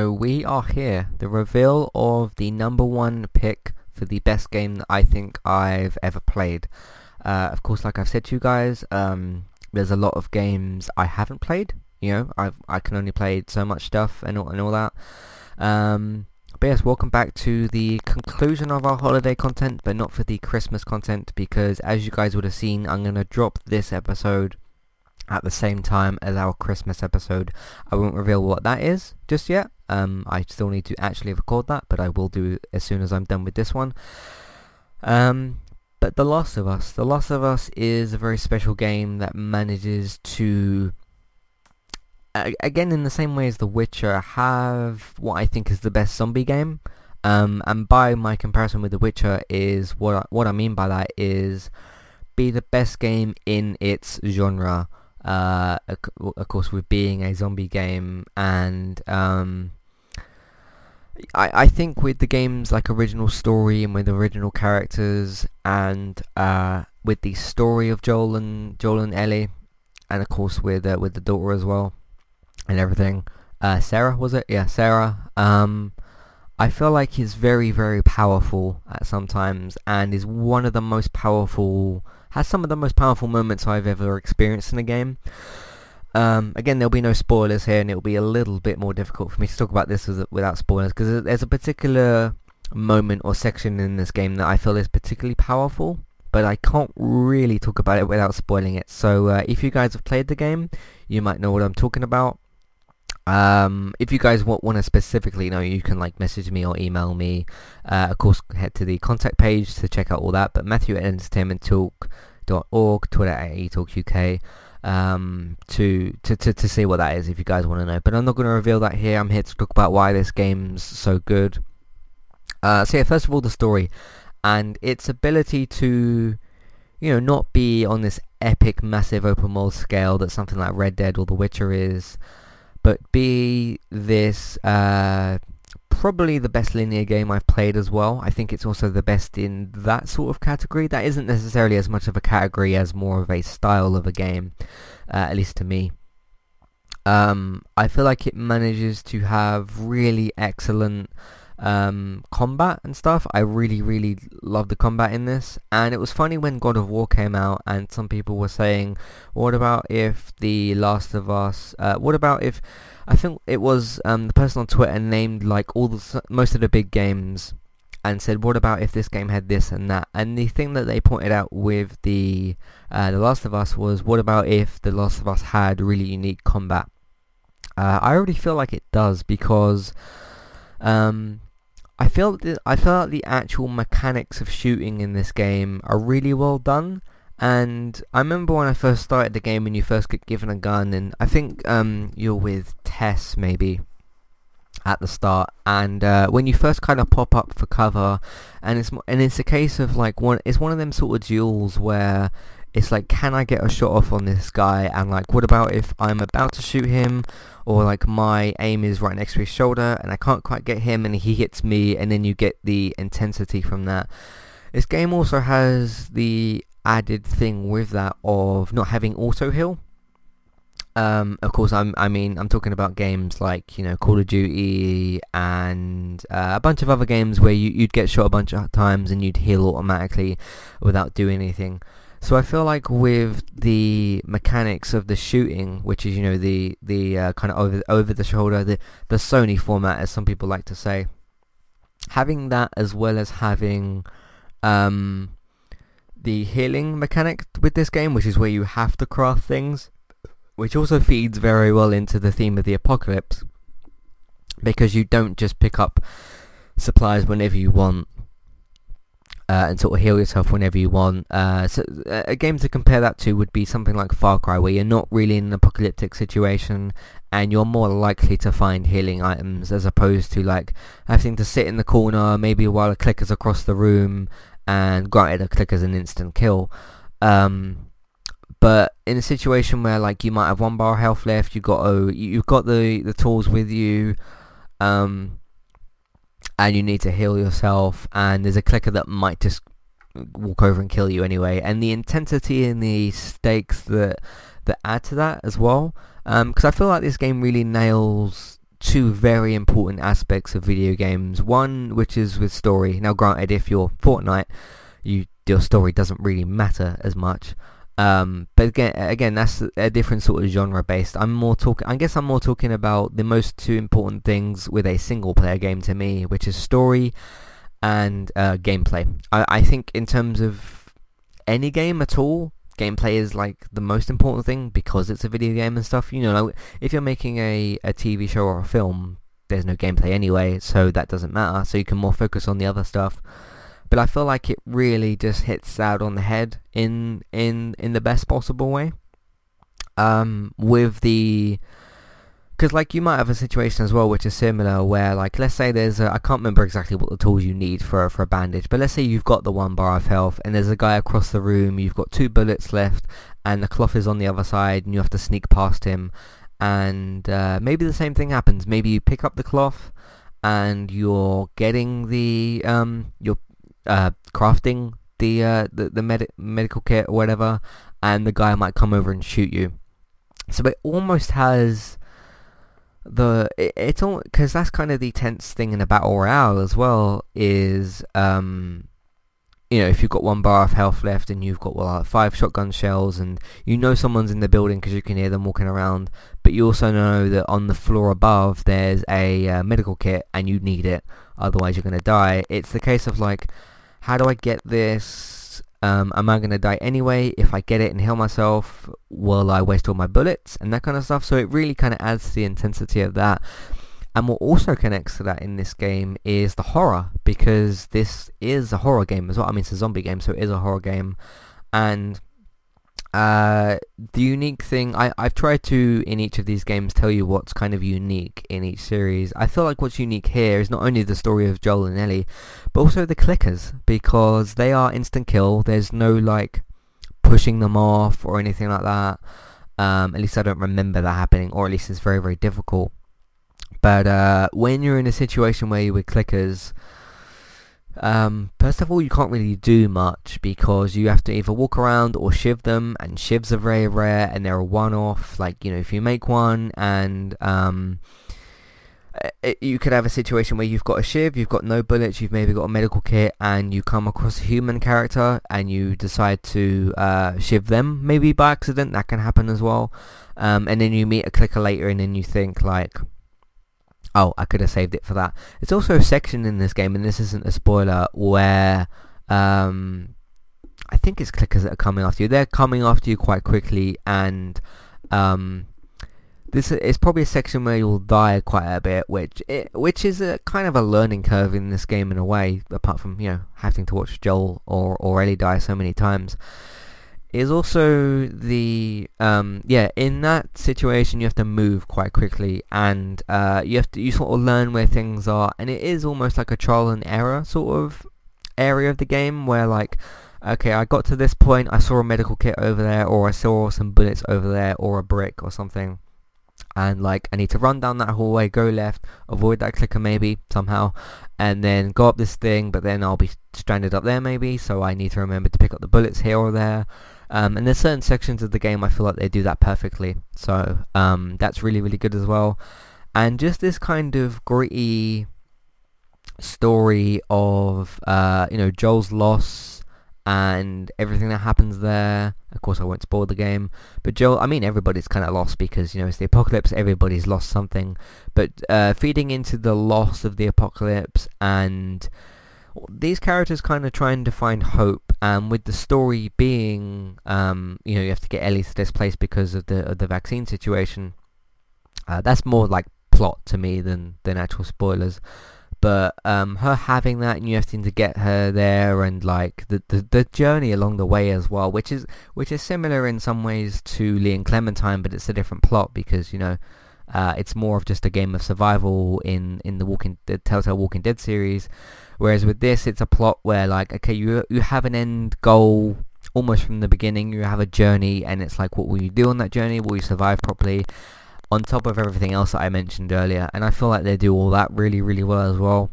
So we are here, the reveal of the number one pick for the best game that I think I've ever played. Uh, of course, like I've said to you guys, um, there's a lot of games I haven't played. You know, I've I can only play so much stuff and all, and all that. Um, but yes, welcome back to the conclusion of our holiday content, but not for the Christmas content because as you guys would have seen, I'm going to drop this episode at the same time as our Christmas episode. I won't reveal what that is just yet. Um, I still need to actually record that, but I will do as soon as I'm done with this one. Um, but The Last of Us. The Last of Us is a very special game that manages to, again in the same way as The Witcher, have what I think is the best zombie game. Um, and by my comparison with The Witcher is what I, what I mean by that is be the best game in its genre uh, of course with being a zombie game and um, I, I think with the game's like original story and with original characters and uh, with the story of Joel and Joel and Ellie and of course with uh, with the daughter as well and everything uh, Sarah was it yeah Sarah um, I feel like he's very very powerful at sometimes and is one of the most powerful has some of the most powerful moments I've ever experienced in a game. Um, again, there'll be no spoilers here, and it'll be a little bit more difficult for me to talk about this without spoilers, because there's a particular moment or section in this game that I feel is particularly powerful, but I can't really talk about it without spoiling it. So uh, if you guys have played the game, you might know what I'm talking about. Um, if you guys want, to specifically know, you can like message me or email me. Uh, of course, head to the contact page to check out all that. But Matthew at entertainmenttalk.org, Twitter at etalkuk, um, to, to, to, to see what that is if you guys want to know. But I'm not going to reveal that here. I'm here to talk about why this game's so good. Uh, so yeah, first of all, the story and its ability to, you know, not be on this epic, massive open world scale that something like Red Dead or The Witcher is but be this uh, probably the best linear game I've played as well. I think it's also the best in that sort of category. That isn't necessarily as much of a category as more of a style of a game, uh, at least to me. Um, I feel like it manages to have really excellent um, combat and stuff. I really, really love the combat in this. And it was funny when God of War came out and some people were saying, what about if The Last of Us, uh, what about if, I think it was um, the person on Twitter named like all the, most of the big games and said, what about if this game had this and that? And the thing that they pointed out with the uh, The Last of Us was, what about if The Last of Us had really unique combat? Uh, I already feel like it does because um, I feel that I feel like the actual mechanics of shooting in this game are really well done. And I remember when I first started the game and you first get given a gun, and I think um, you're with Tess maybe at the start, and uh, when you first kind of pop up for cover, and it's and it's a case of like one, it's one of them sort of duels where it's like, can I get a shot off on this guy? And like, what about if I'm about to shoot him? Or like my aim is right next to his shoulder and I can't quite get him and he hits me and then you get the intensity from that. This game also has the added thing with that of not having auto heal. Um, of course, I'm, I mean, I'm talking about games like, you know, Call of Duty and uh, a bunch of other games where you, you'd get shot a bunch of times and you'd heal automatically without doing anything. So I feel like with the mechanics of the shooting, which is you know the the uh, kind of over over the shoulder, the the Sony format, as some people like to say, having that as well as having um, the healing mechanic with this game, which is where you have to craft things, which also feeds very well into the theme of the apocalypse, because you don't just pick up supplies whenever you want uh, and sort of heal yourself whenever you want. Uh, so uh, a game to compare that to would be something like Far Cry, where you're not really in an apocalyptic situation, and you're more likely to find healing items as opposed to like having to sit in the corner maybe while a clicker's across the room, and granted a clicker's an instant kill. Um, but in a situation where like you might have one bar health left, you got oh, you've got the the tools with you. Um, and you need to heal yourself and there's a clicker that might just walk over and kill you anyway and the intensity and the stakes that that add to that as well because um, I feel like this game really nails two very important aspects of video games. One, which is with story. Now, granted, if you're Fortnite, you your story doesn't really matter as much. Um, but again, again, that's a different sort of genre based. I'm more talking. I guess I'm more talking about the most two important things with a single player game to me, which is story and uh, gameplay. I, I think in terms of any game at all, gameplay is like the most important thing because it's a video game and stuff. You know, like, if you're making a, a TV show or a film, there's no gameplay anyway, so that doesn't matter. So you can more focus on the other stuff but I feel like it really just hits out on the head in in in the best possible way. Um, with the because like you might have a situation as well which is similar where like let's say there's I can't remember exactly what the tools you need for for a bandage but let's say you've got the one bar of health and there's a guy across the room you've got two bullets left and the cloth is on the other side and you have to sneak past him and uh, maybe the same thing happens maybe you pick up the cloth and you're getting the um you're uh, crafting the uh, the, the med- medical kit or whatever, and the guy might come over and shoot you. So it almost has the it, it's all because that's kind of the tense thing in a battle royale as well is um you know if you've got one bar of health left and you've got well like five shotgun shells and you know someone's in the building because you can hear them walking around but you also know that on the floor above there's a uh, medical kit and you need it otherwise you're going to die it's the case of like how do I get this? Um, am I going to die anyway? If I get it and heal myself, will I waste all my bullets? And that kind of stuff. So it really kind of adds to the intensity of that. And what also connects to that in this game is the horror, because this is a horror game as well. I mean, it's a zombie game, so it is a horror game. And uh, the unique thing, I, I've tried to, in each of these games, tell you what's kind of unique in each series. I feel like what's unique here is not only the story of Joel and Ellie, but also the clickers, because they are instant kill. There's no, like, pushing them off or anything like that. Um, at least I don't remember that happening, or at least it's very, very difficult. But uh, when you're in a situation where you're with clickers, um, first of all, you can't really do much because you have to either walk around or shiv them, and shivs are very rare and they're a one-off. Like, you know, if you make one and um, it, you could have a situation where you've got a shiv, you've got no bullets, you've maybe got a medical kit, and you come across a human character and you decide to uh, shiv them, maybe by accident. That can happen as well. Um, and then you meet a clicker later and then you think like, Oh, I could have saved it for that. It's also a section in this game, and this isn't a spoiler, where um, I think it's clickers that are coming after you. They're coming after you quite quickly, and um, this is probably a section where you'll die quite a bit, which it, which is a kind of a learning curve in this game in a way. Apart from you know having to watch Joel or or Ellie die so many times is also the um, yeah in that situation you have to move quite quickly and uh, you have to you sort of learn where things are. And it is almost like a trial and error sort of area of the game where like okay I got to this point I saw a medical kit over there or I saw some bullets over there or a brick or something. And like I need to run down that hallway, go left, avoid that clicker maybe somehow, and then go up this thing, but then I'll be stranded up there maybe, so I need to remember to pick up the bullets here or there. Um, and there's certain sections of the game I feel like they do that perfectly. So um, that's really, really good as well. And just this kind of gritty story of, uh, you know, Joel's loss and everything that happens there. Of course, I won't spoil the game. But Joel, I mean, everybody's kind of lost because, you know, it's the apocalypse. Everybody's lost something. But uh, feeding into the loss of the apocalypse and these characters kind of trying to find hope, and with the story being, um, you know, you have to get Ellie to this place because of the of the vaccine situation. Uh, that's more like plot to me than than actual spoilers. But um, her having that and you having to get her there and like the, the the journey along the way as well, which is which is similar in some ways to Lee and Clementine, but it's a different plot because you know uh, it's more of just a game of survival in in the Walking the Telltale Walking Dead series. Whereas with this, it's a plot where like, okay, you you have an end goal almost from the beginning. You have a journey, and it's like, what will you do on that journey? Will you survive properly? On top of everything else that I mentioned earlier, and I feel like they do all that really, really well as well.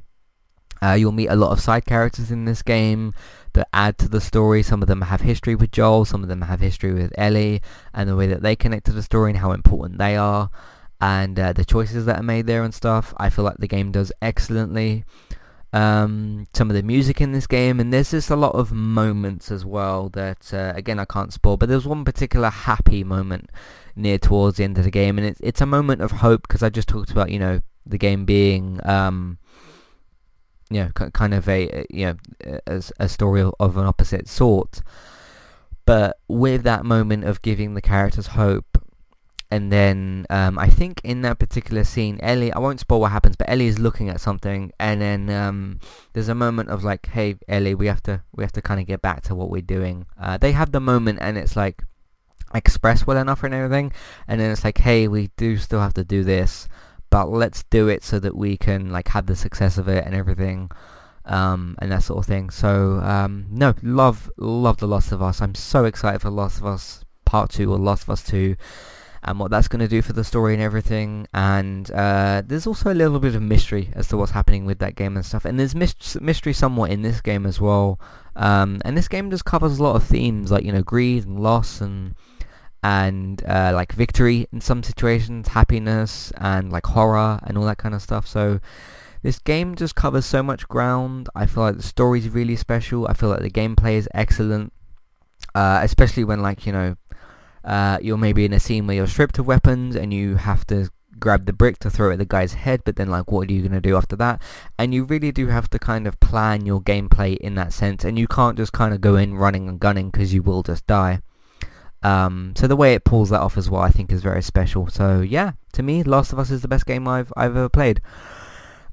Uh, you'll meet a lot of side characters in this game that add to the story. Some of them have history with Joel, some of them have history with Ellie, and the way that they connect to the story and how important they are. And uh, the choices that are made there and stuff. I feel like the game does excellently. Um, some of the music in this game, and there's just a lot of moments as well that, uh, again, I can't spoil. But there's one particular happy moment near towards the end of the game, and it's it's a moment of hope because I just talked about you know the game being um, you know kind of a you know a story of an opposite sort. But with that moment of giving the characters hope, and then um, I think in that particular scene, Ellie, I won't spoil what happens, but Ellie is looking at something, and then um, there's a moment of like, "Hey, Ellie, we have to we have to kind of get back to what we're doing." Uh, they have the moment, and it's like expressed well enough and everything, and then it's like, "Hey, we do still have to do this, but let's do it so that we can like have the success of it and everything." Um, and that sort of thing. So um, no, love love The Last of Us. I'm so excited for Last of Us Part Two or Last of Us Two and what that's going to do for the story and everything. And uh, there's also a little bit of mystery as to what's happening with that game and stuff. And there's mystery somewhat in this game as well. Um, and this game just covers a lot of themes like you know greed and loss and and uh, like victory in some situations, happiness and like horror and all that kind of stuff. So this game just covers so much ground. I feel like the story's really special. I feel like the gameplay is excellent. Uh, especially when like you know uh, you're maybe in a scene where you're stripped of weapons and you have to grab the brick to throw at the guy's head, but then like what are you going to do after that? And you really do have to kind of plan your gameplay in that sense, and you can't just kind of go in running and gunning because you will just die. Um, so the way it pulls that off as well, I think is very special. So yeah, to me, Last of Us is the best game I've I've ever played.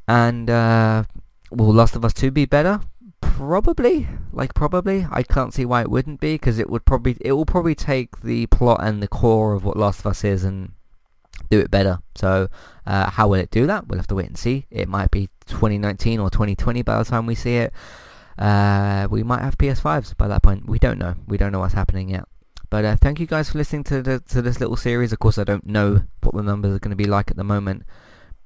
And uh, will Last of Us 2 be better? Probably, like probably. I can't see why it wouldn't be because it would probably it will probably take the plot and the core of what Last of Us is and do it better. So uh, how will it do that? We'll have to wait and see. It might be 2019 or 2020 by the time we see it. Uh, we might have PS5s by that point. We don't know. We don't know what's happening yet. But uh, thank you guys for listening to the, to this little series. Of course, I don't know what the numbers are going to be like at the moment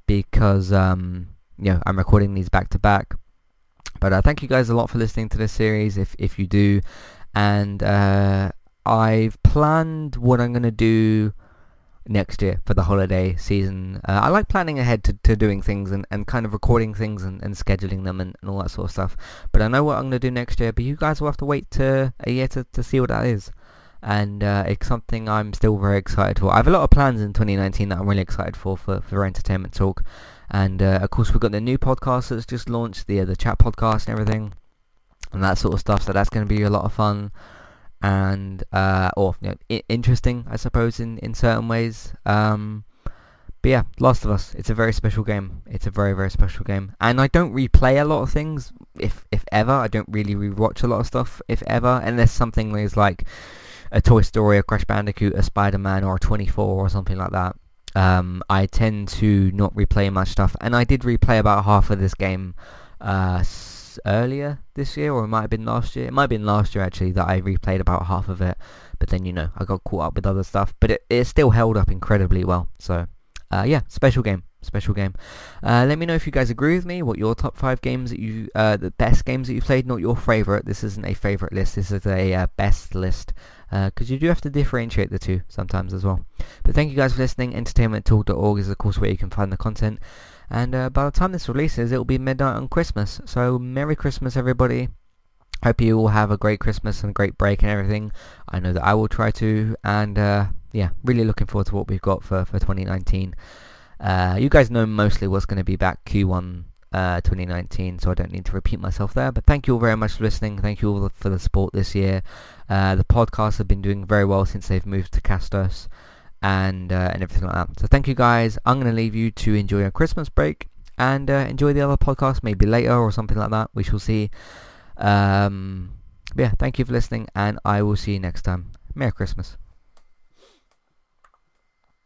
because um, you know I'm recording these back to back. But uh, thank you guys a lot for listening to this series, if if you do. And uh, I've planned what I'm going to do next year for the holiday season. Uh, I like planning ahead to, to doing things and, and kind of recording things and, and scheduling them and, and all that sort of stuff. But I know what I'm going to do next year, but you guys will have to wait to a year to, to see what that is. And uh, it's something I'm still very excited for. I have a lot of plans in 2019 that I'm really excited for for, for Entertainment Talk. And uh, of course, we've got the new podcast that's just launched, the uh, the chat podcast and everything, and that sort of stuff. So that's going to be a lot of fun and uh, or you know, I- interesting, I suppose, in in certain ways. Um, but yeah, Last of Us. It's a very special game. It's a very very special game, and I don't replay a lot of things, if if ever. I don't really rewatch a lot of stuff, if ever, unless something is like a Toy Story, a Crash Bandicoot, a Spider-Man, or a 24 or something like that. Um, I tend to not replay much stuff, and I did replay about half of this game uh, s- earlier this year, or it might have been last year. It might have been last year actually that I replayed about half of it, but then you know I got caught up with other stuff. But it, it still held up incredibly well. So uh, yeah, special game, special game. Uh, let me know if you guys agree with me. What your top five games that you, uh, the best games that you played, not your favorite. This isn't a favorite list. This is a uh, best list because uh, you do have to differentiate the two sometimes as well. But thank you guys for listening. EntertainmentTalk.org is of course where you can find the content. And uh, by the time this releases, it will be midnight on Christmas. So Merry Christmas, everybody. Hope you all have a great Christmas and a great break and everything. I know that I will try to. And uh, yeah, really looking forward to what we've got for, for 2019. Uh, you guys know mostly what's going to be back Q1 uh, 2019, so I don't need to repeat myself there. But thank you all very much for listening. Thank you all for the support this year. Uh, the podcasts have been doing very well since they've moved to Castos and uh, and everything like that. So thank you guys. I'm going to leave you to enjoy your Christmas break and uh, enjoy the other podcast maybe later or something like that. We shall see. Um, yeah, thank you for listening and I will see you next time. Merry Christmas.